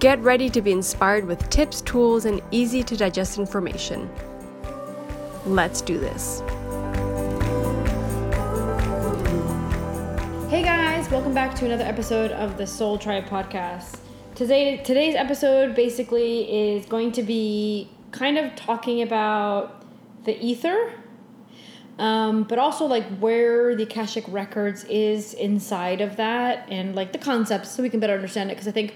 Get ready to be inspired with tips, tools, and easy to digest information. Let's do this. Hey guys, welcome back to another episode of the Soul Tribe podcast. Today, today's episode basically is going to be kind of talking about the ether, um, but also like where the Akashic Records is inside of that and like the concepts so we can better understand it. Because I think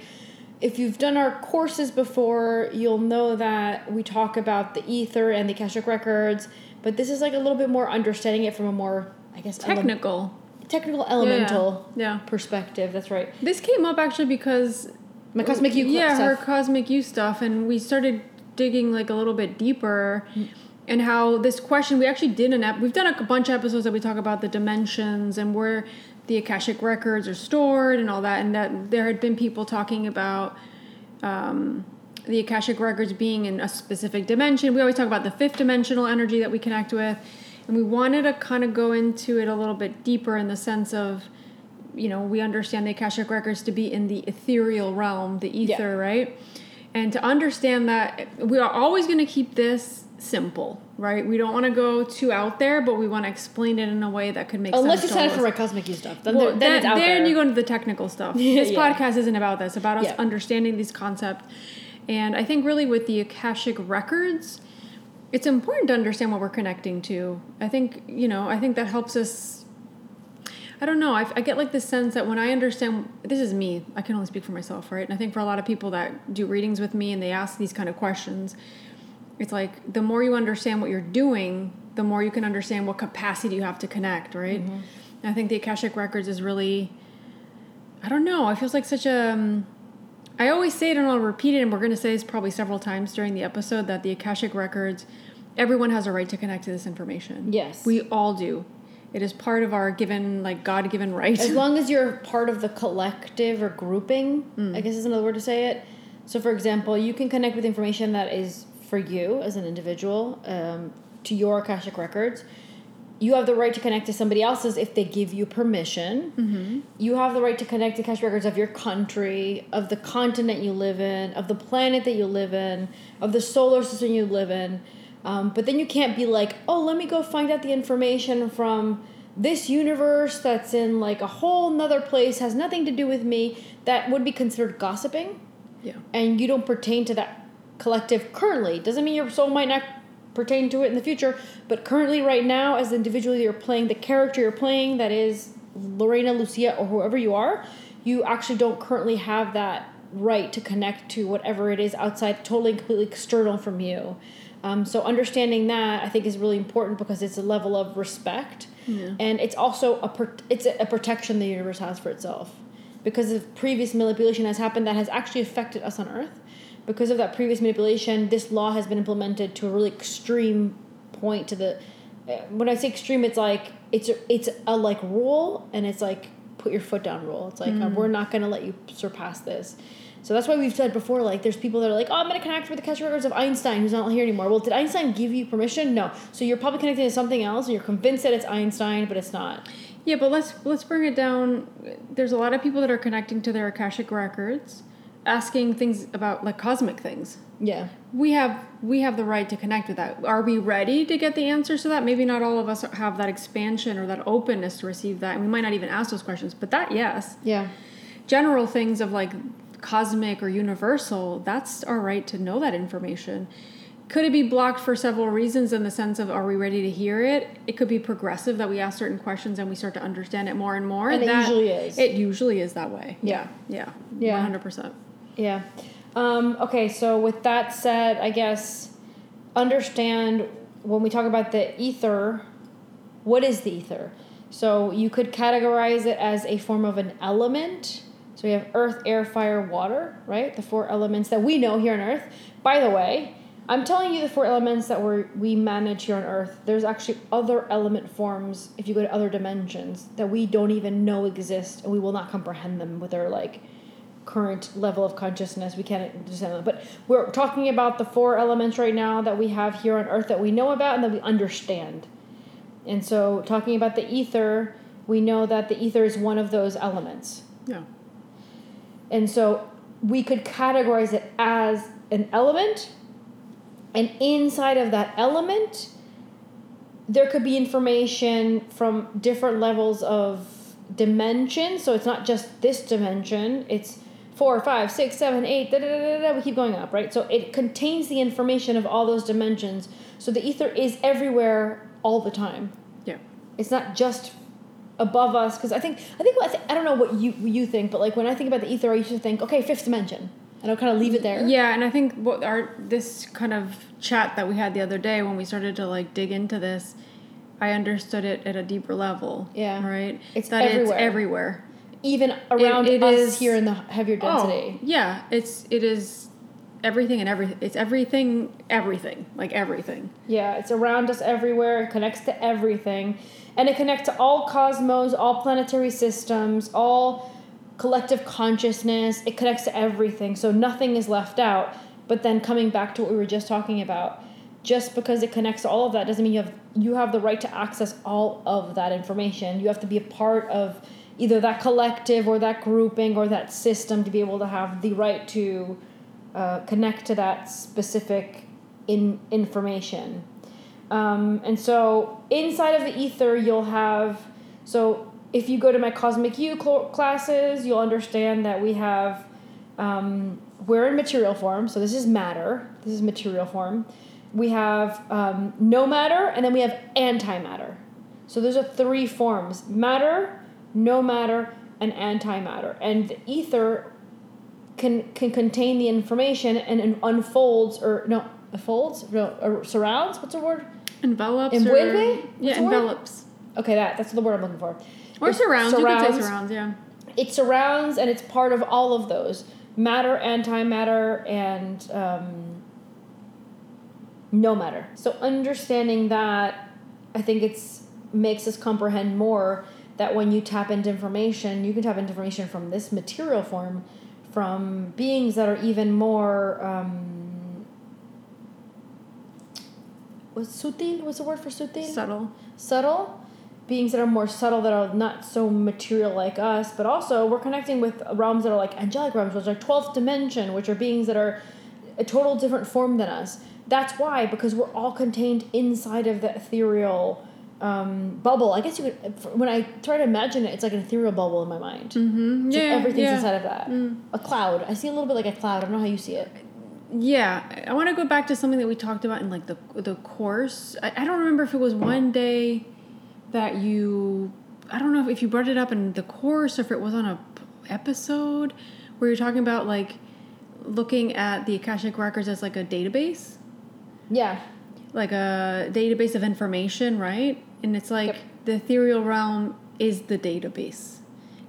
if you've done our courses before, you'll know that we talk about the ether and the Akashic Records, but this is like a little bit more understanding it from a more, I guess, ele- technical. technical elemental Yeah. perspective. That's right. This came up actually because My cosmic you yeah, stuff. her cosmic you stuff, and we started digging like a little bit deeper, and how this question we actually did an ep- we've done a bunch of episodes that we talk about the dimensions and where the akashic records are stored and all that, and that there had been people talking about. Um, the Akashic records being in a specific dimension. We always talk about the fifth dimensional energy that we connect with. And we wanted to kind of go into it a little bit deeper in the sense of, you know, we understand the Akashic records to be in the ethereal realm, the ether, Yeah. right? And to understand that we are always going to keep this simple, right? We don't want to go too out there, but we want to explain it in a way that could make Unless you sense. to sign all up for of my us. cosmic stuff, then, Well, then then, it's out then there. you go into the technical stuff. This Yeah. podcast isn't about this. About us Yeah. understanding these concepts. And I think really with the Akashic records, it's important to understand what we're connecting to. I think, you know, I think that helps us. I don't know. I, I get like this sense that when I understand, this is me, I can only speak for myself, right? And I think for a lot of people that do readings with me and they ask these kind of questions, it's like the more you understand what you're doing, the more you can understand what capacity you have to connect, right? Mm-hmm. I think the Akashic Records is really, I don't know, it feels like such a. um, I always say it and I'll repeat it, and we're going to say this probably several times during the episode that the Akashic Records, everyone has a right to connect to this information. Yes. We all do. It is part of our given, like, God given right. as long as you're part of the collective or grouping, Mm. I guess is another word to say it. So, for example, you can connect with information that is for you as an individual um, to your Akashic records. You have the right to connect to somebody else's if they give you permission. Mm-hmm. You have the right to connect to Akashic records of your country, of the continent you live in, of the planet that you live in, of the solar system you live in. Um, but then you can't be like, oh, let me go find out the information from this universe that's in like a whole nother place, has nothing to do with me. That would be considered gossiping yeah. and you don't pertain to that collective currently. Doesn't mean your soul might not pertain to it in the future but currently right now as the individual you're playing the character you're playing that is lorena lucia or whoever you are you actually don't currently have that right to connect to whatever it is outside totally and completely external from you. Um, so understanding that i think is really important because it's a level of respect. And it's also a pro- it's a, a protection the universe has for itself. Because of previous manipulation has happened that has actually affected us on earth because of that previous manipulation this law has been implemented to a really extreme point to the uh, when i say extreme it's like it's a, it's a like rule and it's like put your foot down rule. It's like uh, we're not going to let you surpass this. So that's why we've said before like there's people that are like oh i'm going to connect with the Akashic records of einstein who's not here anymore. Well did einstein give you permission? No. So you're probably connecting to something else and you're convinced that it's einstein but it's not. Yeah, but let's let's bring it down. There's a lot of people that are connecting to their akashic records, asking things about like cosmic things. yeah We have we have the right to connect with that. Are we ready to get the answers to that? Maybe not all of us have that expansion or that openness to receive that, and we might not even ask those questions. But that, yes, yeah general things of like cosmic or universal, that's our right to know that information. Could it be blocked for several reasons in the sense of are we ready to hear it? It could be progressive that we ask certain questions and we start to understand it more and more. And it that, usually is. It usually is that way. Yeah. Yeah. Yeah. 100%. Yeah. Um, okay, so with that said, I guess understand when we talk about the ether, what is the ether? So you could categorize it as a form of an element. So we have earth, air, fire, water, right? The four elements that we know here on earth. By the way, I'm telling you the four elements that we we manage here on Earth. There's actually other element forms if you go to other dimensions that we don't even know exist, and we will not comprehend them with our like current level of consciousness. We can't understand them. But we're talking about the four elements right now that we have here on Earth that we know about and that we understand. And so, talking about the ether, we know that the ether is one of those elements. Yeah. And so we could categorize it as an element, and inside of that element, there could be information from different levels of dimension. So it's not just this dimension, it's four, five, six, seven, eight, da da da da, da we keep going up, right? So it contains the information of all those dimensions. So the ether is everywhere all the time. Yeah. It's not just above us because I think I think I, th- I don't know what you you think, but like when I think about the ether, I used to think, okay, fifth dimension, and I'll kind of leave it there. Yeah, and I think what our this kind of chat that we had the other day when we started to like dig into this, I understood it at a deeper level. Yeah. Right. It's that everywhere. it's everywhere. Even around it us is- here in the heavier oh, density. Oh, yeah, it's it is everything and everything. It's everything, everything, like everything. Yeah, it's around us everywhere. It connects to everything. And it connects to all cosmos, all planetary systems, all collective consciousness. It connects to everything. So nothing is left out. But then coming back to what we were just talking about, just because it connects to all of that doesn't mean you have you have the right to access all of that information. You have to be a part of either that collective or that grouping or that system to be able to have the right to uh, connect to that specific in information. Um, and so inside of the ether, you'll have so if you go to my Cosmic You cl- classes, you'll understand that we have um, we're in material form, so this is matter. This is material form. We have um, no matter, and then we have antimatter. So those are three forms: matter, no matter, and antimatter. And the ether can can contain the information and it unfolds or no folds no or surrounds. What's the word? Envelops. Envuelve? Or, yeah, envelops. Okay, that that's the word I'm looking for. Or It surrounds. You could say surrounds. Yeah. It surrounds and it's part of all of those matter, antimatter, and um, no matter. So understanding that, I think it's makes us comprehend more that when you tap into information, you can tap into information from this material form, from beings that are even more. Um, what's sutil? What's the word for sutil? Subtle. subtle beings that are more subtle that are not so material like us but also we're connecting with realms that are like angelic realms which are 12th dimension which are beings that are a total different form than us that's why because we're all contained inside of the ethereal um, bubble i guess you could when i try to imagine it it's like an ethereal bubble in my mind Mm-hmm. so Yeah. everything's yeah. inside of that a cloud i see a little bit like a cloud i don't know how you see it Yeah, I want to go back to something that we talked about in like the the course. I, I don't remember if it was one day that you. I don't know if you brought it up in the course or if it was on a p- episode where you're talking about like looking at the akashic records as like a database, yeah like a database of information, right? And it's like Yep. the ethereal realm is the database.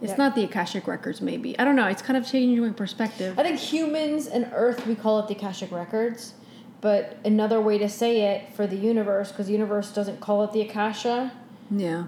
It's Yep. not the akashic records, maybe. I don't know. It's kind of changing my perspective. I think humans and Earth, we call it the Akashic Records. But another way to say it for the universe, because the universe doesn't call it the Akasha, Yeah.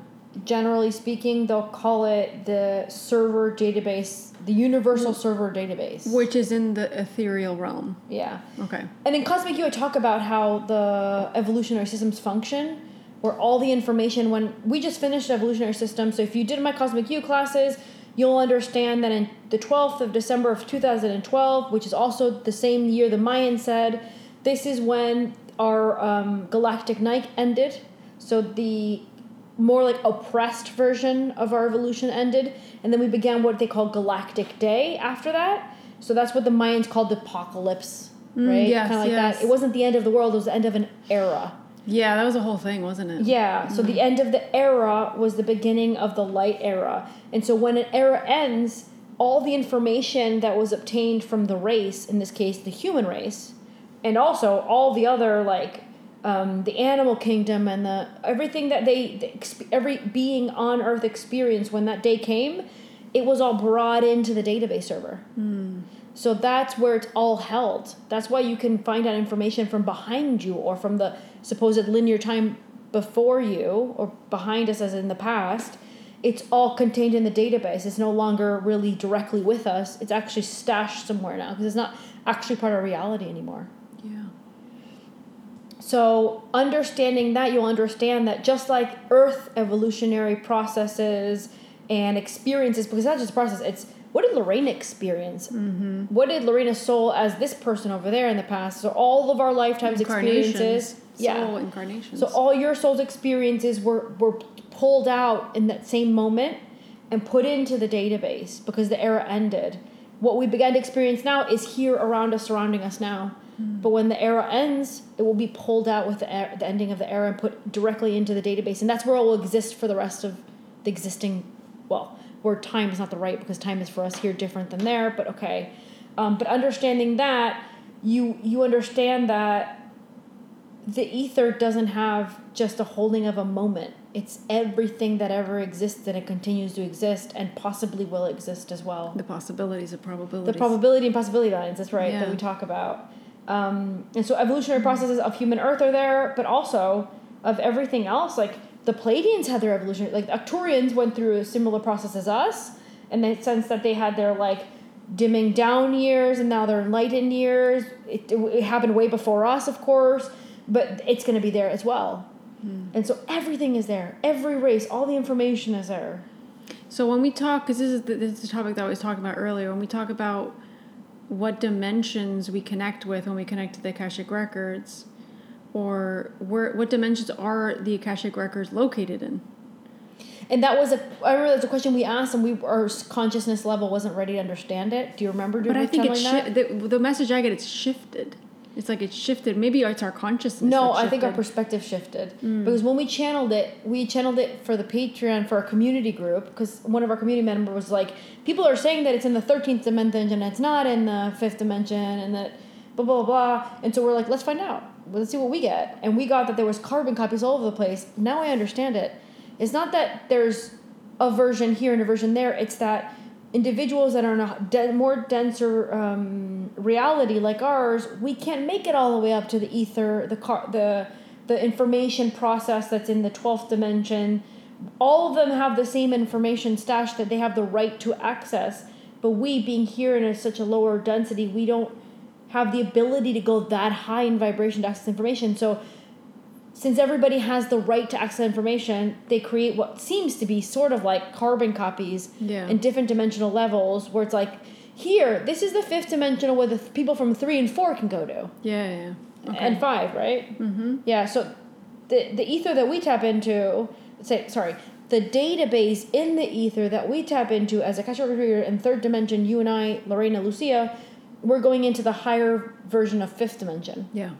generally speaking, they'll call it the server database, the universal mm. server database. Which is in the ethereal realm. yeah. Okay. And in Cosmic You, I talk about how the evolutionary systems function, where all the information, when we just finished evolutionary system, so if you did my Cosmic You classes, you'll understand that in the 12th of December of 2012, which is also the same year the Mayan said, this is when our um, galactic night ended. So the more like oppressed version of our evolution ended, and then we began what they call galactic day after that. So that's what the Mayans called the apocalypse, right? yes, kind of like yes. that. It wasn't the end of the world; it was the end of an era. Yeah, that was a whole thing, wasn't it? Yeah. So the end of the era was the beginning of the light era, and so when an era ends, all the information that was obtained from the race, in this case, the human race, and also all the other like um, the animal kingdom and the everything that they the every being on Earth experienced when that day came, it was all brought into the database server. So that's where it's all held. That's why you can find out information from behind you or from the supposed linear time before you or behind us as in the past. It's all contained in the database. It's no longer really directly with us. It's actually stashed somewhere now because it's not actually part of reality anymore. Yeah. So, understanding that, you'll understand that just like Earth evolutionary processes and experiences, because it's not just a process, it's what did Lorena experience? Mm-hmm. What did Lorena's soul as this person over there in the past? So, all of our lifetimes experiences. Soul incarnations. So, all your soul's experiences were, were pulled out in that same moment and put into the database because the era ended. What we began to experience now is here around us, surrounding us now. But when the era ends, it will be pulled out with the, er- the ending of the era and put directly into the database. And that's where it will exist for the rest of the existing, well, where time is not the right because time is for us here different than there, but okay. Um, but understanding that, you you understand that the ether doesn't have just a holding of a moment. It's everything that ever exists and it continues to exist and possibly will exist as well the possibilities of probabilities. the probability and possibility lines that's right that we talk about um, and so evolutionary processes of human earth are there but also of everything else like the pleiadians had their evolution like the arcturians went through a similar process as us in the sense that they had their like dimming down years and now they're enlightened years. It, it happened way before us of course but it's going to be there as well. Hmm. And so everything is there. Every race all the information is there. So when we talk, because this is the, this is the topic that I was talking about earlier, when we talk about what dimensions we connect with when we connect to the Akashic records, or where what dimensions are the Akashic records located in? And that was a. I remember that's a question we asked, and we our consciousness level wasn't ready to understand it. Do you remember? Doing that? But I think it's shi- the, the message I get it's shifted. It's like it's shifted. Maybe it's our consciousness. No, I think our perspective shifted Mm. because when we channeled it, we channeled it for the Patreon for our community group because one of our community members was like, people are saying that it's in the thirteenth dimension and it's not in the fifth dimension and that blah blah, blah. and so we're like, let's find out. Let's see what we get, and we got that there was carbon copies all over the place. Now I understand it. It's not that there's a version here and a version there. It's that individuals that are in a de- more denser um, reality like ours, we can't make it all the way up to the ether, the car, the the information process that's in the twelfth dimension. All of them have the same information stashed that they have the right to access, but we, being here in a, such a lower density, we don't have the ability to go that high in vibration to access information. So since everybody has the right to access information, they create what seems to be sort of like carbon copies Yeah. in different dimensional levels, where it's like, here, this is the fifth dimensional where the th- people from three and four can go to, Yeah, yeah. Okay. and five, right? Mm-hmm. Yeah. So, the the ether that we tap into, say, sorry, the database in the ether that we tap into as a Akashic reader in third dimension, you and I, Lorena, Lucia, we're going into the higher version of fifth dimension. yeah.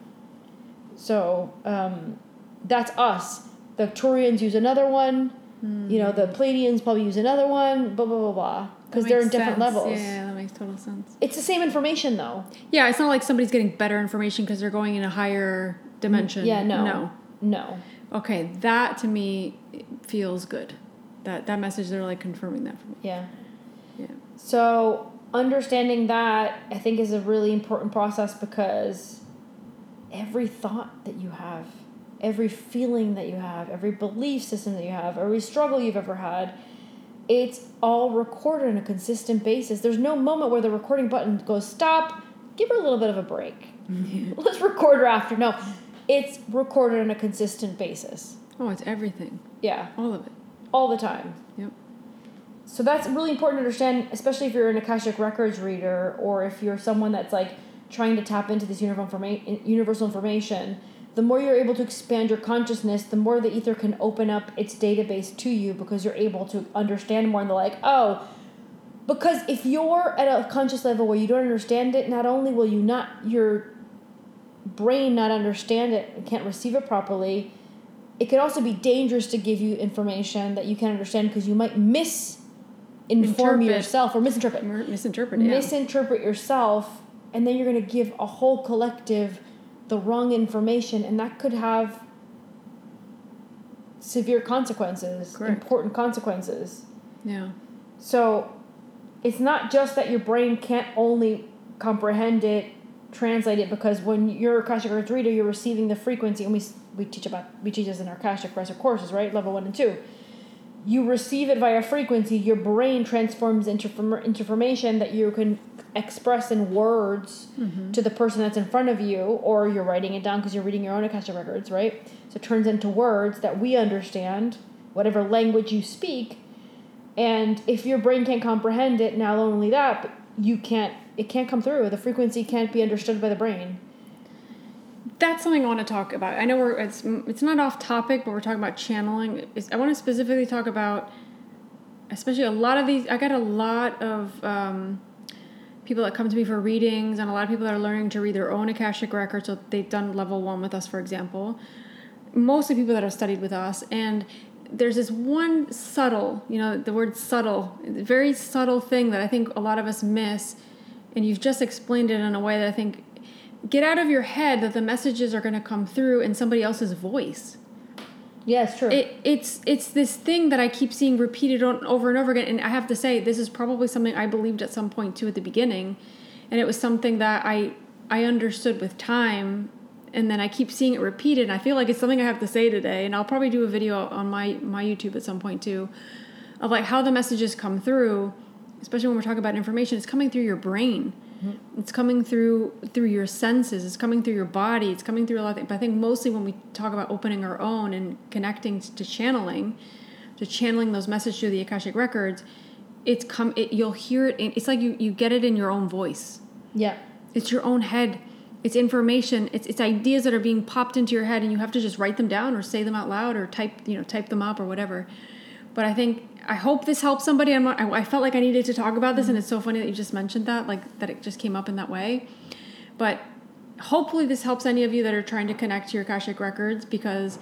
So um, that's us. The Turians use another one. You know, the Pleiadians probably use another one. Blah blah blah blah. Because they're in different sense. levels. Yeah, yeah, that makes total sense. It's the same information though. Yeah, it's not like somebody's getting better information because they're going in a higher dimension. Yeah. No. No. No. Okay, that to me feels good. That that message they're like confirming that for me. Yeah. Yeah. So understanding that I think is a really important process because every thought that you have, every feeling that you have, every belief system that you have, every struggle you've ever had, it's all recorded on a consistent basis. There's no moment where the recording button goes stop, give her a little bit of a break. Let's record her after. No, it's recorded on a consistent basis. Oh, it's everything. Yeah, All of it. all the time. So that's really important to understand, especially if you're an Akashic Records reader or if you're someone that's like trying to tap into this universal, information. The more you're able to expand your consciousness, the more the ether can open up its database to you because you're able to understand more and they're like, oh, because if you're at a conscious level where you don't understand it, not only will you not, your brain not understand it and can't receive it properly, it could also be dangerous to give you information that you can't understand because you might Interpret. yourself or misinterpret. Mer- Misinterpret. Yeah. Misinterpret yourself, and then you're going to give a whole collective the wrong information, and that could have severe consequences, Correct. important consequences. yeah. So it's not just that your brain can't only comprehend it, translate it because when you're a Akashic Records reader, you're receiving the frequency, and we we teach about we teach this in our Akashic Records courses, right? Level one and two. You receive it via frequency. Your brain transforms into information that you can express in words Mm-hmm. to the person that's in front of you, or you're writing it down because you're reading your own Akashic records, right? So it turns into words that we understand, whatever language you speak. And if your brain can't comprehend it, not only that, but you can't. It can't come through. The frequency can't be understood by the brain. That's something I want to talk about. I know we're it's it's not off topic, but we're talking about channeling. It's, I want to specifically talk about, especially a lot of these. I got a lot of um, people that come to me for readings, and a lot of people that are learning to read their own akashic records. So they've done level one with us, for example. Mostly people that have studied with us, and there's this one subtle, you know, the word subtle, very subtle thing that I think a lot of us miss, and you've just explained it in a way that I think get out of your head that the messages are going to come through in somebody else's voice. Yeah, true. It, it's it's this thing that I keep seeing repeated on, over and over again, and I have to say this is probably something I believed at some point too at the beginning, and it was something that I I understood with time, and then I keep seeing it repeated, and I feel like it's something I have to say today, and I'll probably do a video on my my YouTube at some point too, of like how the messages come through, especially when we're talking about information. It's coming through your brain. Mm-hmm. It's coming through through your senses. It's coming through your body. It's coming through a lot of things. But I think mostly when we talk about opening our own and connecting to channeling, to channeling those messages through the akashic records, it's come. It, you'll hear it. In, it's like you you get it in your own voice. yeah. It's your own head. It's information. It's it's ideas that are being popped into your head, and you have to just write them down or say them out loud or type you know type them up or whatever. But I think I hope this helps somebody. I'm not, I, I felt like I needed to talk about this, and it's so funny that you just mentioned that, like that it just came up in that way. But hopefully, this helps any of you that are trying to connect to your akashic records because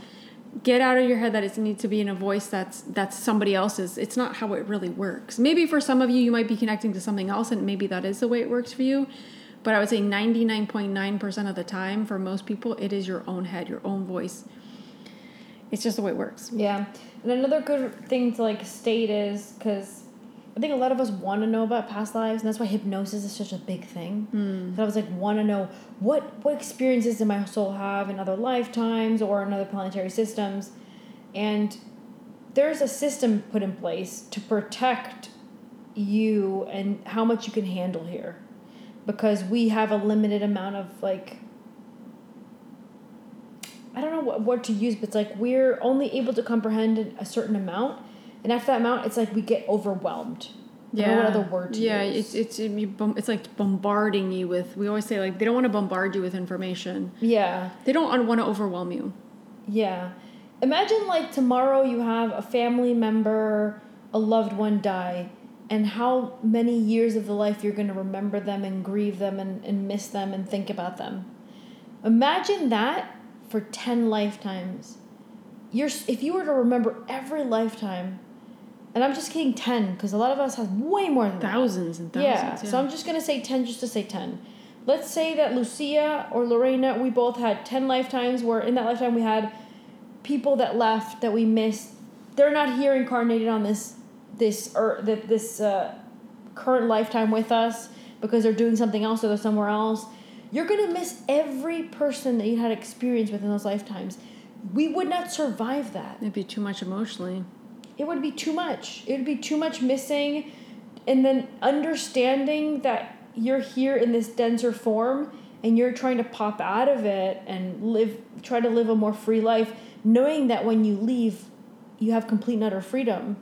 get out of your head that it needs to be in a voice that's that's somebody else's. It's not how it really works. Maybe for some of you, you might be connecting to something else, and maybe that is the way it works for you. But I would say 99.9% of the time, for most people, it is your own head, your own voice. It's just the way it works. Yeah. And another good thing to like state is because I think a lot of us want to know about past lives, and that's why hypnosis is such a big thing. Mm. I was like, want to know what what experiences did my soul have in other lifetimes or in other planetary systems, and there's a system put in place to protect you and how much you can handle here, because we have a limited amount of like I don't know what word to use, but it's like we're only able to comprehend a certain amount, and after that amount, it's like we get overwhelmed. I don't know what other word to yeah, use. it's it's it's like bombarding you with. We always say like they don't want to bombard you with information. yeah, They don't want to overwhelm you. yeah. Imagine like tomorrow you have a family member, a loved one die, and how many years of the life you're going to remember them and grieve them and, and miss them and think about them. Imagine that for 10 lifetimes. You're, if you were to remember every lifetime, and I'm just kidding 10 because a lot of us have way more than that. Thousands and Yeah, thousands. Yeah. so I'm just gonna say 10 just to say 10. Let's say that Lucia or Lorena, we both had 10 lifetimes where in that lifetime we had people that left that we missed. They're not here incarnated on this this or that this uh, current lifetime with us because they're doing something else or they're somewhere else. You're gonna miss every person that you had experience with in those lifetimes. We would not survive that It'd be too much emotionally. it would be too much. It would be too much missing. And then understanding that you're here in this denser form and you're trying to pop out of it and live try to live a more free life, knowing that when you leave you have complete and utter freedom.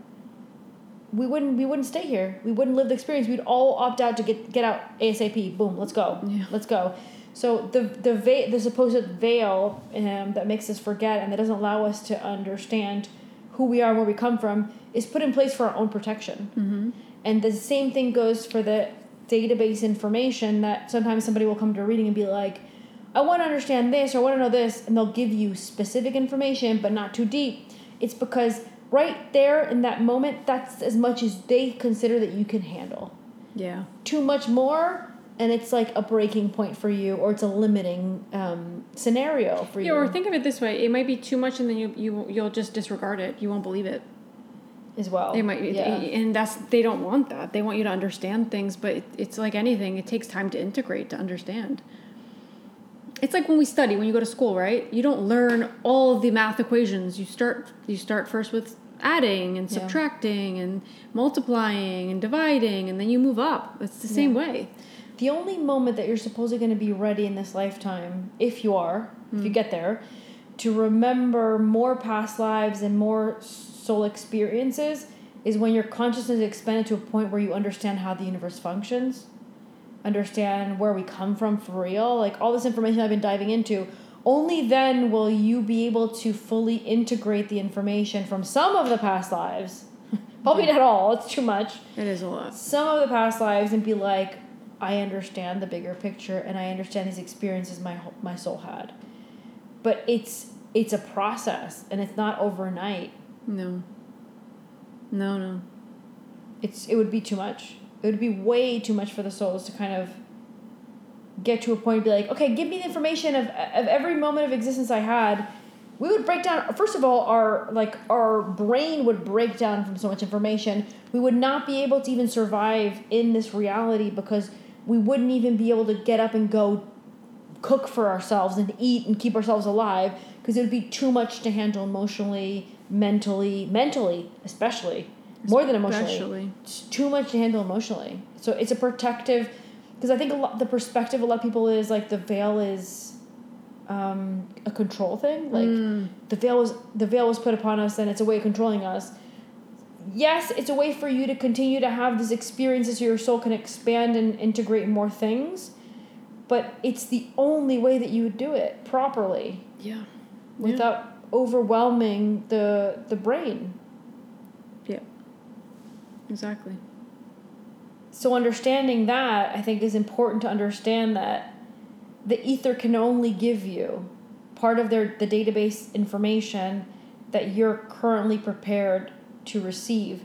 We wouldn't we wouldn't stay here. We wouldn't live the experience. We'd all opt out to get get out ASAP. Boom, let's go. Yeah. Let's go. So the the va- the supposed veil um, that makes us forget and that doesn't allow us to understand who we are and where we come from is put in place for our own protection. Mm-hmm. And the same thing goes for the database information that sometimes somebody will come to a reading and be like, I want to understand this or I want to know this, and they'll give you specific information but not too deep. It's because right there in that moment, that's as much as they consider that you can handle. Yeah. Too much more, and it's like a breaking point for you, or it's a limiting um, scenario for you. Yeah, or think of it this way: it might be too much, and then you you you'll just disregard it. You won't believe it. as well. They might, yeah. and that's they don't want that. They want you to understand things, but it, it's like anything. It takes time to integrate to understand. It's like when we study, when you go to school, right? You don't learn all the math equations. You start you start first with adding and Yeah. subtracting and multiplying and dividing, and then you move up. It's the same Yeah. way. the only moment that you're supposedly going to be ready in this lifetime, if you are, if you hmm. get there, to remember more past lives and more soul experiences is when your consciousness is expanded to a point where you understand how the universe functions, understand where we come from for real, like all this information I've been diving into. Only then will you be able to fully integrate the information from some of the past lives. Probably not all, it's too much It is a lot. some of the past lives and be like, I understand the bigger picture and I understand these experiences my my soul had. But it's it's a process and it's not overnight. No. No, no. It's it would be too much. It would be way too much for the souls to kind of get to a point and be like, okay, give me the information of of every moment of existence I had. We would break down first of all our like our brain would break down from so much information. We would not be able to even survive in this reality because we wouldn't even be able to get up and go cook for ourselves and eat and keep ourselves alive because it would be too much to handle emotionally, mentally, mentally, especially more than emotionally. Especially. It's too much to handle emotionally. So it's a protective because I think a lot the perspective of a lot of people is like the veil is um, a control thing. Like Mm. the veil was the veil was put upon us and it's a way of controlling us. Yes, it's a way for you to continue to have these experiences so your soul can expand and integrate more things. But it's the only way that you would do it properly Yeah. without overwhelming the the brain. Yeah. Exactly. So understanding that, I think, is important to understand that the ether can only give you part of their the database information that you're currently prepared to receive.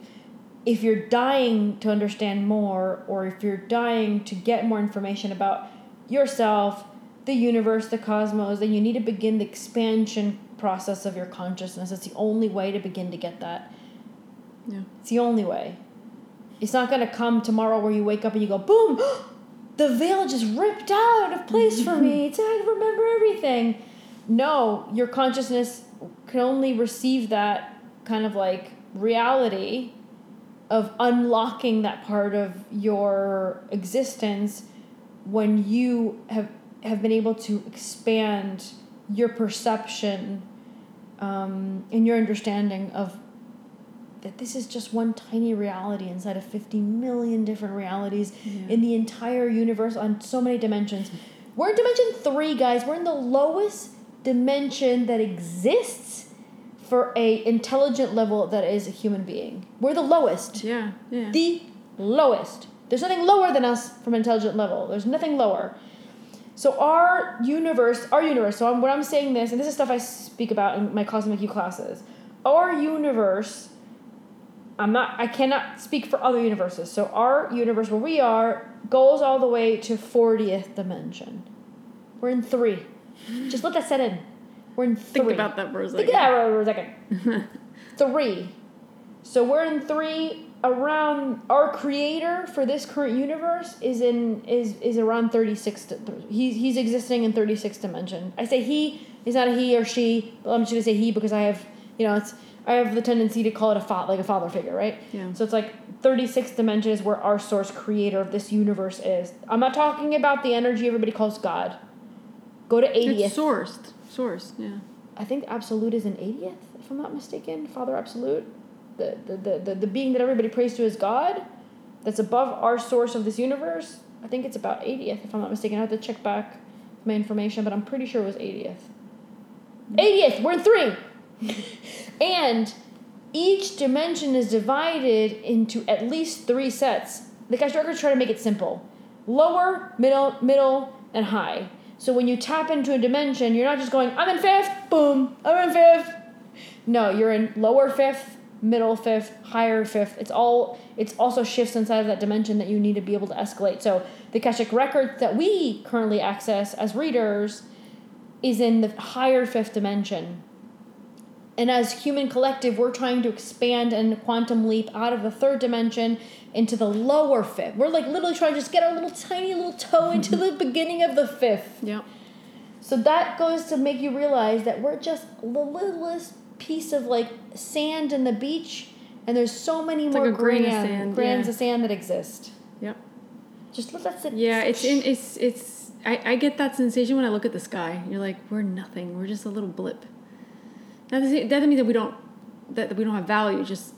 If you're dying to understand more, or if you're dying to get more information about yourself, the universe, the cosmos, then you need to begin the expansion process of your consciousness. It's the only way to begin to get that. Yeah. It's the only way. It's not going to come tomorrow where you wake up and you go, boom, the veil just ripped out of place for me. I remember everything. No, your consciousness can only receive that kind of like reality of unlocking that part of your existence when you have have been able to expand your perception um, and your understanding of that this is just one tiny reality inside of 50 million different realities Yeah. in the entire universe on so many dimensions. We're in dimension three, guys. We're in the lowest dimension that exists for a intelligent level that is a human being. We're the lowest. Yeah. Yeah. The lowest. There's nothing lower than us from an intelligent level. There's nothing lower. So our universe, our universe. So I'm, when I'm saying this, and this is stuff I speak about in my Cosmic You classes. Our universe. I'm not. I cannot speak for other universes. So our universe, where we are, goes all the way to 40th dimension. We're in three. Just let that set in. We're in three. Think about that for a second. Think of that for a second. three. So we're in three around our creator for this current universe is in is is around 36 he's he's existing in 36 dimension i say he is not a he or she but i'm just going to say he because i have you know it's i have the tendency to call it a fa- like a father figure right Yeah. so it's like 36 dimensions where our source creator of this universe is i'm not talking about the energy everybody calls god go to 80th It's sourced. Sourced. Yeah. I think Absolute is an 80th, if I'm not mistaken. Father Absolute. The, the, the, the, the being that everybody prays to is God, that's above our source of this universe. I think it's about 80th, if I'm not mistaken. I have to check back my information, but I'm pretty sure it was 80th. 80th! Mm. We're in three! and each dimension is divided into at least three sets. The Akashic Records try to make it simple lower, middle, middle, and high. So when you tap into a dimension, you're not just going, I'm in fifth, boom, I'm in fifth. No, you're in lower fifth, middle fifth, higher fifth. It's all it's also shifts inside of that dimension that you need to be able to escalate. So the Akashic records that we currently access as readers is in the higher fifth dimension. And as human collective, we're trying to expand and quantum leap out of the third dimension into the lower fifth. We're like literally trying to just get our little tiny little toe into the beginning of the fifth. Yep. So that goes to make you realize that we're just the littlest piece of like sand in the beach, and there's so many It's more like a grain of grand- sand, grains yeah. of sand that exist. Yep. Just let that sit. Yeah, it's in it's it's I, I get that sensation when I look at the sky. You're like, we're nothing. We're just a little blip. That doesn't that doesn't mean that we don't that, that we don't have value. Just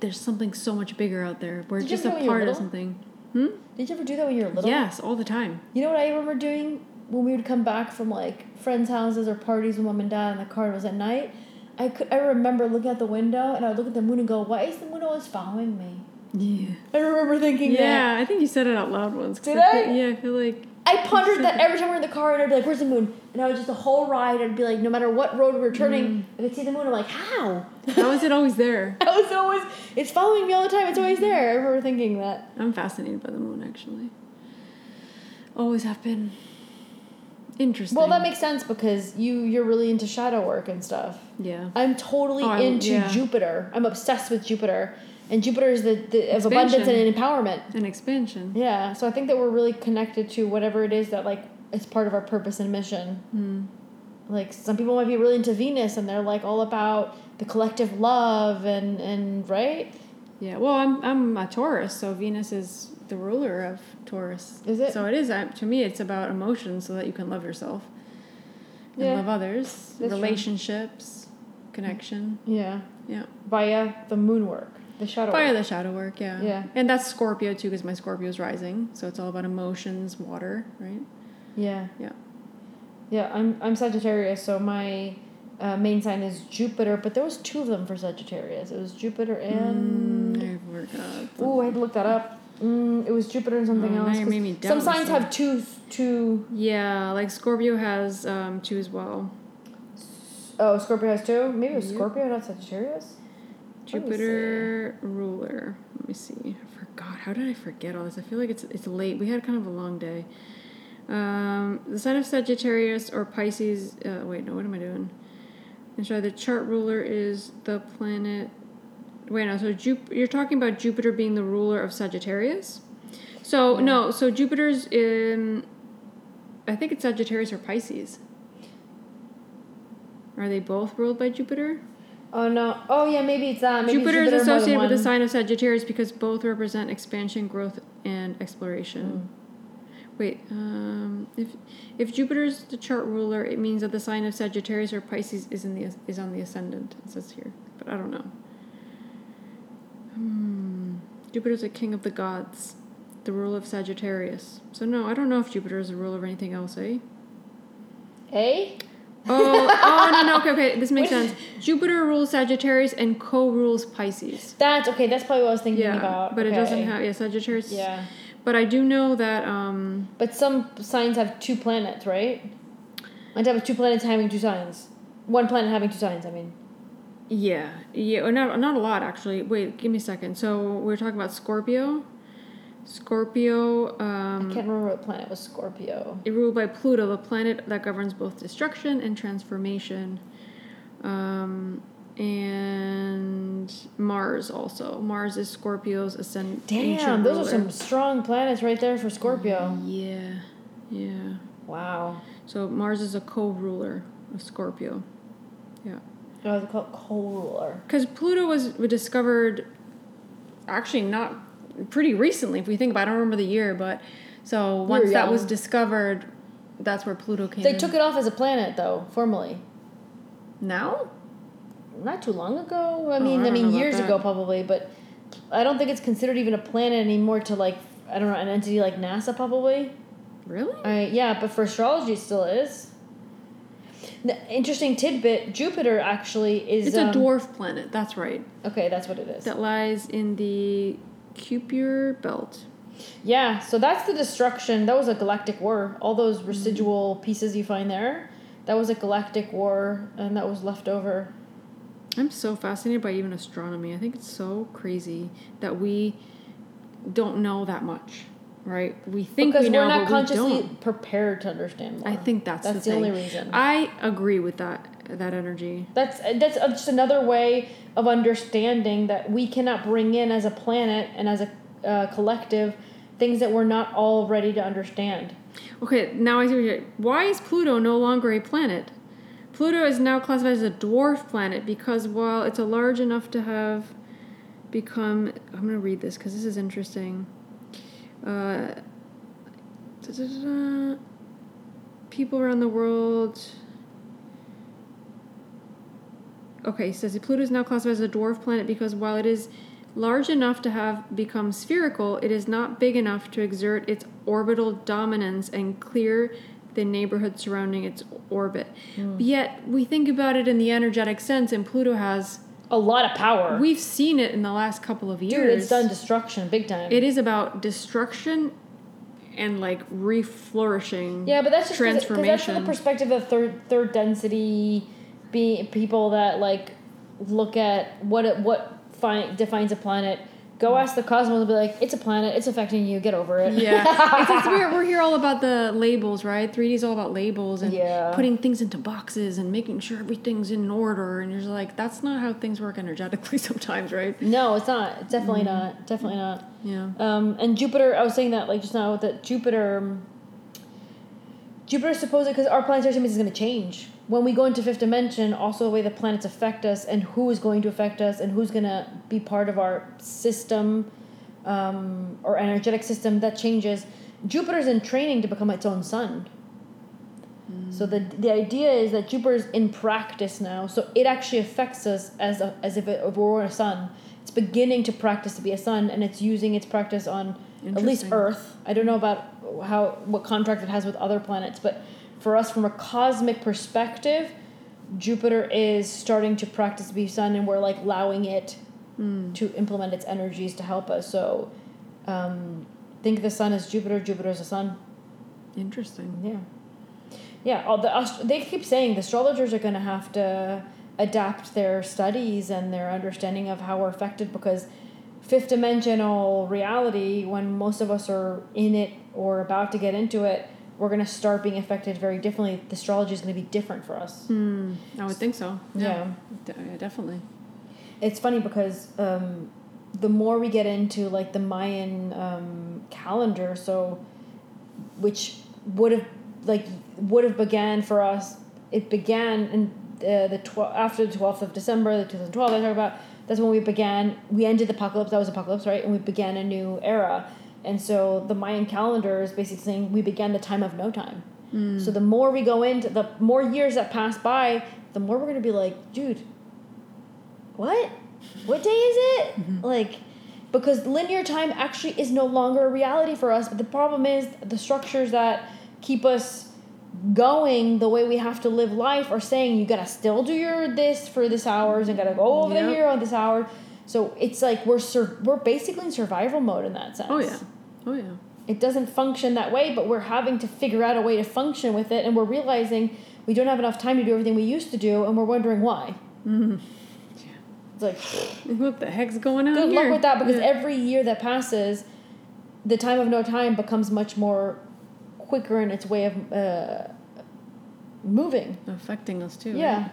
there's something so much bigger out there. We're Did you just ever a do when you were part of little? something. Hmm? Did you ever do that when you were little? Yes, all the time. You know what I remember doing when we would come back from like friends' houses or parties with mom and dad in the car. It was at night. I could I remember looking out the window and I would look at the moon and go, "Why is the moon always following me?" Yeah. I remember thinking that. Yeah, I think you said it out loud once. 'cause Did I? Yeah, I feel like I pondered that every time we're in the car and I'd be like, "Where's the moon?" And I would just the whole ride. I'd be like, no matter what road we're turning, mm. I could see the moon. I'm like, how? how is it always there? I was always. It's following me all the time. It's always there. I remember thinking that. I'm fascinated by the moon actually. Always have been. Interesting. Well, that makes sense because you you're really into shadow work and stuff. yeah. I'm totally Oh, into yeah. Jupiter. I'm obsessed with Jupiter, and Jupiter is the, the of abundance and empowerment. and expansion. Yeah, so I think that we're really connected to whatever it is that like is part of our purpose and mission. Hmm. Like some people might be really into Venus, and they're like all about the collective love and and right. Yeah, well, I'm I'm a Taurus, so Venus is the ruler of Taurus. Is it? So it is. uh, To me, it's about emotions, so that you can love yourself and Yeah. love others, That's true. relationships, connection. Yeah, Yeah, via the moon work, the shadow. fire work. the shadow work. Yeah, Yeah. and that's Scorpio too, because my Scorpio is rising, so it's all about emotions, water, right? Yeah, Yeah. yeah. I'm I'm Sagittarius, so my uh, main sign is Jupiter, but there was two of them for Sagittarius. It was Jupiter and. Mm, I I had to look that up. Mm, it was Jupiter and something Oh, else. some signs have two two Yeah, like Scorpio has um, two as well. Oh, Scorpio has two? Maybe it was Yep. Scorpio, not Sagittarius? Jupiter ruler. Let me see. I forgot. How did I forget all this? I feel like it's it's late. We had kind of a long day. Um, the sign of Sagittarius or Pisces. Uh, wait, no. What am I doing? And sorry, the chart ruler is the planet. Wait, no. So Jup- You're talking about Jupiter being the ruler of Sagittarius. So no. So Jupiter's in. I think it's Sagittarius or Pisces. Are they both ruled by Jupiter? Oh no. Oh yeah, maybe it's that. Maybe Jupiter, Jupiter is associated with the sign of Sagittarius because both represent expansion, growth, and exploration. Mm. Wait, um, if if Jupiter's the chart ruler, it means that the sign of Sagittarius or Pisces is in the is on the ascendant. It says here, but I don't know. Hmm. Jupiter's a king of the gods, the ruler of Sagittarius. So no, I don't know if Jupiter is a ruler of anything else, eh? Eh? Oh, oh no, no, okay, okay, this makes sense. Jupiter rules Sagittarius and co-rules Pisces. That's okay, that's probably what I was thinking Yeah, about. but it Okay. doesn't have yeah Sagittarius. Yeah. But I do know that um But some signs have two planets, right? I have two planets having two signs. One planet having two signs, I mean. yeah yeah or not not a lot actually. Wait, give me a second. So we're talking about Scorpio. Scorpio I um can't remember what planet was Scorpio. it ruled by Pluto, the planet that governs both destruction and transformation. Um and Mars also. Mars is Scorpio's ascendant. Damn, those are some strong planets right there for Scorpio. Yeah. Yeah. Wow. So Mars is a co-ruler of Scorpio. Yeah. Oh, they call it co-ruler. Because Pluto was discovered actually not pretty recently, if we think about it. I don't remember the year, but so once that was discovered, that's where Pluto came They in. took it off as a planet though, formally. Now? not too long ago. I Oh, mean, I I, mean years that. ago probably, but I don't think it's considered even a planet anymore. To like, I don't know, an entity like NASA probably. Really? I yeah, but for astrology, it still is. The interesting tidbit: Jupiter actually is. It's um, a dwarf planet, that's right. Okay, that's what it is. That lies in the Kuiper belt. Yeah, so that's the destruction. That was a galactic war. All those Mm-hmm. residual pieces you find there, that was a galactic war, and that was left over. I'm so fascinated by even astronomy. I think it's so crazy that we don't know that much, right? We think because we know, are not but consciously we don't. prepared to understand more. I think that's that's the, the, only reason. I agree with that. That energy. That's that's just another way of understanding that we cannot bring in as a planet and as a uh, collective things that we're not all ready to understand. Okay, now I see what you're. Why is Pluto no longer a planet? Pluto is now classified as a dwarf planet because while it's a large enough to have become, I'm gonna read this because this is interesting. Uh, people around the world. Okay, it says Pluto is now classified as a dwarf planet because while it is large enough to have become spherical, it is not big enough to exert its orbital dominance and clear the neighborhood surrounding its orbit. Hmm. Yet we think about it in the energetic sense, and Pluto has. A lot of power. We've seen it in the last couple of years. Dude, it's done destruction big time. It is about destruction and like reflourishing. yeah, but that's just 'cause it- 'cause that's from the perspective of third third density, being people that like look at what it, what fi- defines a planet. Go ask the cosmos and be like, it's a planet, it's affecting you, get over it. Yeah, it's, it's, we're, we're here all about the labels, right? 3D is all about labels and Yeah. putting things into boxes and making sure everything's in order. And you're just like, that's not how things work energetically sometimes, right? No, it's not. It's definitely Mm-hmm. not. Definitely not. Yeah. Um, and Jupiter, I was saying that like just now that Jupiter, um, Jupiter supposedly because our planetary system is going to change when we go into fifth dimension. Also, the way the planets affect us and who is going to affect us and who's going to be part of our system, um, or energetic system that changes. Jupiter's in training to become its own sun. So the the idea is that Jupiter's in practice now, so it actually affects us as a, as if, it, if we were a sun. It's beginning to practice to be a sun, and it's using its practice on at least Earth. I don't know about how what contract it has with other planets, but for us, from a cosmic perspective, Jupiter is starting to practice be sun, and we're like allowing it to implement its energies to help us. So, um, think the sun is Jupiter. Jupiter is the sun. Interesting. Yeah. Yeah, all the ast- they keep saying the astrologers are going to have to adapt their studies and their understanding of how we're affected because fifth dimensional reality when most of us are in it or about to get into it we're going to start being affected very differently the astrology is going to be different for us Hmm. I would think so. Yeah. De- yeah, definitely. it's funny because um, the more we get into like the Mayan um, calendar, so which would have like would have began for us. It began in uh, the twelve after the twelfth of December, the two thousand twelve. I talk about that's when we began. We ended the apocalypse. That was apocalypse, right? And we began a new era. And so the Mayan calendar is basically saying we began the time of no time. Hmm. So the more we go into the more years that pass by, the more we're gonna be like, dude, what? What day is it? Mm-hmm. Like, because linear time actually is no longer a reality for us. But the problem is the structures that keep us going the way we have to live life are saying you gotta still do your this for this hours and gotta go over Yep. here on this hour. So it's like we're sur- we're basically in survival mode in that sense. Oh yeah. Oh yeah. It doesn't function that way, but we're having to figure out a way to function with it, and we're realizing we don't have enough time to do everything we used to do, and we're wondering why. It's like What the heck's going on good here? luck with that because Yeah. every year that passes, the time of no time becomes much more quicker in its way of uh, moving. affecting us too. Yeah. right?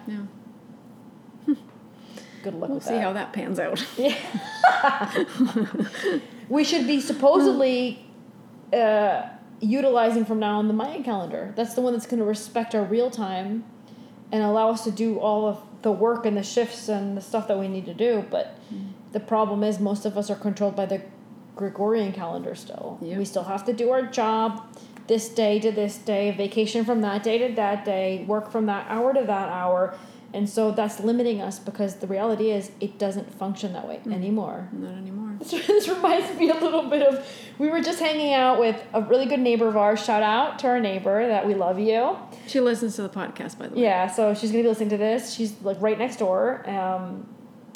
Yeah. Good luck We'll see that. how that pans out. we should be supposedly uh, utilizing from now on the Mayan calendar. That's the one that's going to respect our real time and allow us to do all of the work and the shifts and the stuff that we need to do. But the problem is, most of us are controlled by the Gregorian calendar still. Yep. We still have to do our job this day to this day, vacation from that day to that day, work from that hour to that hour. And so that's limiting us because the reality is it doesn't function that way anymore. Not anymore. this reminds me a little bit of we were just hanging out with a really good neighbor of ours. Shout out to our neighbor that we love you. She listens to the podcast, by the way. Yeah, so she's gonna be listening to this. She's like right next door. Um,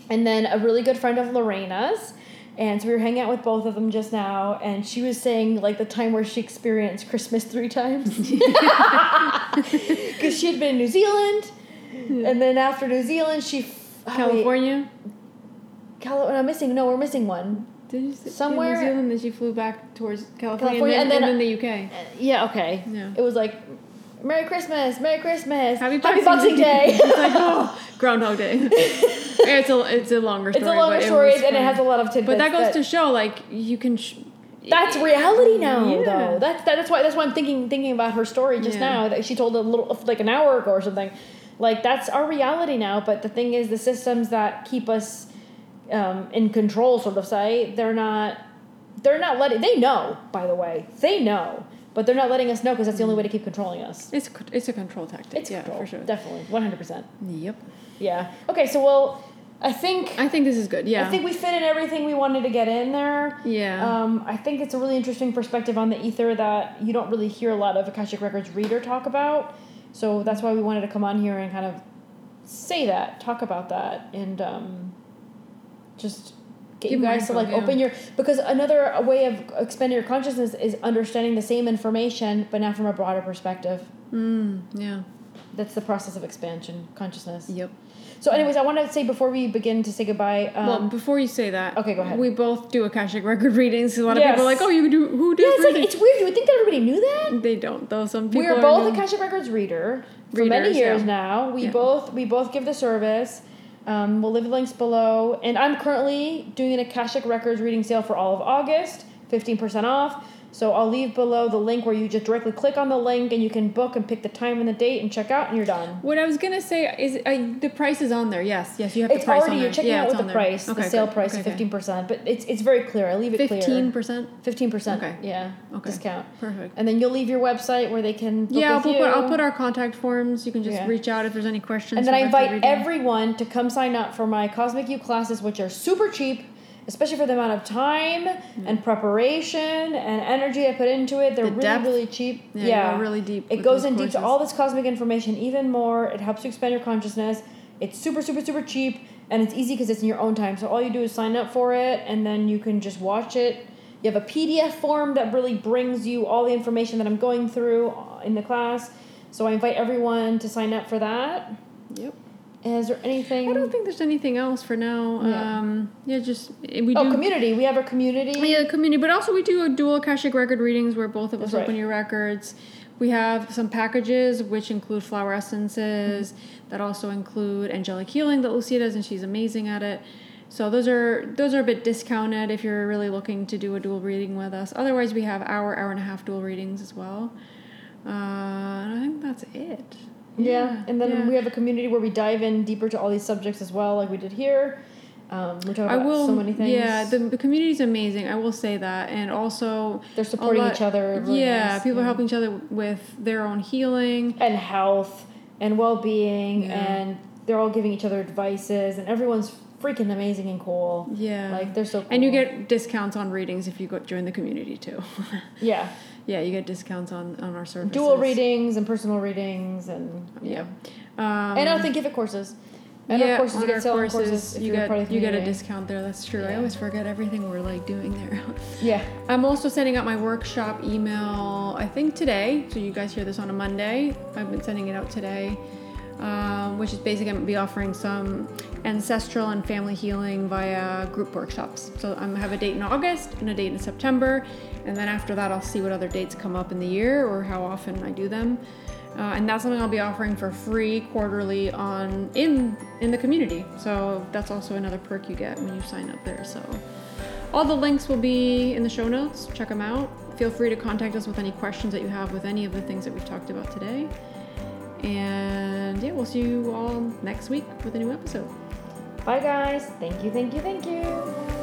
and then a really good friend of Lorena's. And so we were hanging out with both of them just now, and she was saying like the time where she experienced Christmas three times because she had been in New Zealand, and then after New Zealand she f- oh, California. I'm missing. No, we're missing one. Did you say Somewhere- New Zealand? Then she flew back towards California, California, and, then, and and then then, the UK. Uh, yeah, okay. Yeah. It was like Merry Christmas, Merry Christmas, Happy Happy Boxing, Day. it's like oh, Groundhog Day. it's a it's a longer story. it's a longer but it story and it has a lot of tidbits. But that goes that- to show, like you can. Sh- That's reality now, Yeah. though. That's that, that's why that's why I'm thinking thinking about her story just Yeah. now that she told a little like an hour ago or something. Like that's our reality now. But the thing is, the systems that keep us um, in control, sort of say, they're not they're not letting. They know, by the way, they know, but they're not letting us know because that's the only way to keep controlling us. It's it's a control tactic. It's yeah, control, for sure. definitely, one hundred percent. Yep. Yeah. Okay, so well, I think I think this is good. Yeah. I think we fit in everything we wanted to get in there. Yeah. Um, I think it's a really interesting perspective on the ether that you don't really hear a lot of Akashic Records reader talk about. So that's why we wanted to come on here and kind of say that, talk about that, and um, just get Give you guys to like yeah. open your because another way of expanding your consciousness is understanding the same information but now from a broader perspective. mm, yeah. That's the process of expansion, consciousness. Yep. So, anyways, I want to say before we begin to say goodbye. Um, well, before you say that, okay, go ahead. We both do Akashic record readings. A lot of Yes. people are like, oh, you do who does yeah, it's like it's weird. You would think that everybody knew that. they don't though. Some people we are both no- Akashic Records reader for many years yeah. now. We Yeah. both we both give the service. Um, we'll leave the links below, and I'm currently doing an Akashic Records reading sale for all of August, fifteen percent off. So I'll leave below the link where you just directly click on the link and you can book and pick the time and the date and check out, and you're done. What I was gonna say is I, the price is on there. Yes, yes, you have It's the price already on you're checking yeah, out with the there. price, Okay, the sale good. price Okay, of fifteen percent, but it's it's very clear. I leave it clear. Fifteen percent. Fifteen percent. Okay. Yeah. Okay. Discount. Perfect. And then you'll leave your website where they can. Yeah, I'll put. I'll put our contact forms. You can just Yeah. reach out if there's any questions. And then I invite everyone to come sign up for my Cosmic You classes, which are super cheap, especially for the amount of time and preparation and energy I put into it. They're The really, depth. really cheap. Yeah, Yeah, really deep It goes in deep to all this cosmic information even more. It helps you expand your consciousness. It's super, super, super cheap, and it's easy because it's in your own time. So all you do is sign up for it, and then you can just watch it. You have a PDF form that really brings you all the information that I'm going through in the class. So I invite everyone to sign up for that. Yep. Is there anything? I don't think there's anything else for now. Yeah. Um, yeah, just we do Oh, do. community. We have a community. Yeah, the community, but also we do a dual Akashic record readings where both of us That's right. open your records. We have some packages which include flower essences Mm-hmm. that also include angelic healing that Lucia does, and she's amazing at it. So those are those are a bit discounted if you're really looking to do a dual reading with us. Otherwise, we have hour hour and a half dual readings as well. Uh, and I think that's it. Yeah, and then yeah. we have a community where we dive in deeper to all these subjects as well, like we did here. Um, we talk I about will. so many things. Yeah, the, the community is amazing. I will say that, and also they're supporting lot- each other. really yeah, nice, people are helping each other with their own healing. and health and well-being, Yeah. and they're all giving each other advices, and everyone's freaking amazing and cool. Yeah, Like they're so cool. and you get discounts on readings if you go join the community too. yeah yeah, you get discounts on on our services. dual readings and personal readings and Yeah, yeah. um, and I think give it courses. And yeah, our courses, you get our courses, courses if you get you get a discount there. That's true. I always forget everything we're like doing there. Yeah. I'm also sending out my workshop email, I think today. So you guys hear this on a Monday. I've been sending it out today, um, which is basically I'm gonna be offering some ancestral and family healing via group workshops. So I'm gonna have a date in August and a date in September, and then after that I'll see what other dates come up in the year or how often I do them. Uh, and that's something I'll be offering for free quarterly on in in the community. So that's also another perk you get when you sign up there. So all the links will be in the show notes. Check them out. Feel free to contact us with any questions that you have with any of the things that we've talked about today. And yeah, we'll see you all next week with a new episode. Bye guys. Thank you. Thank you. Thank you.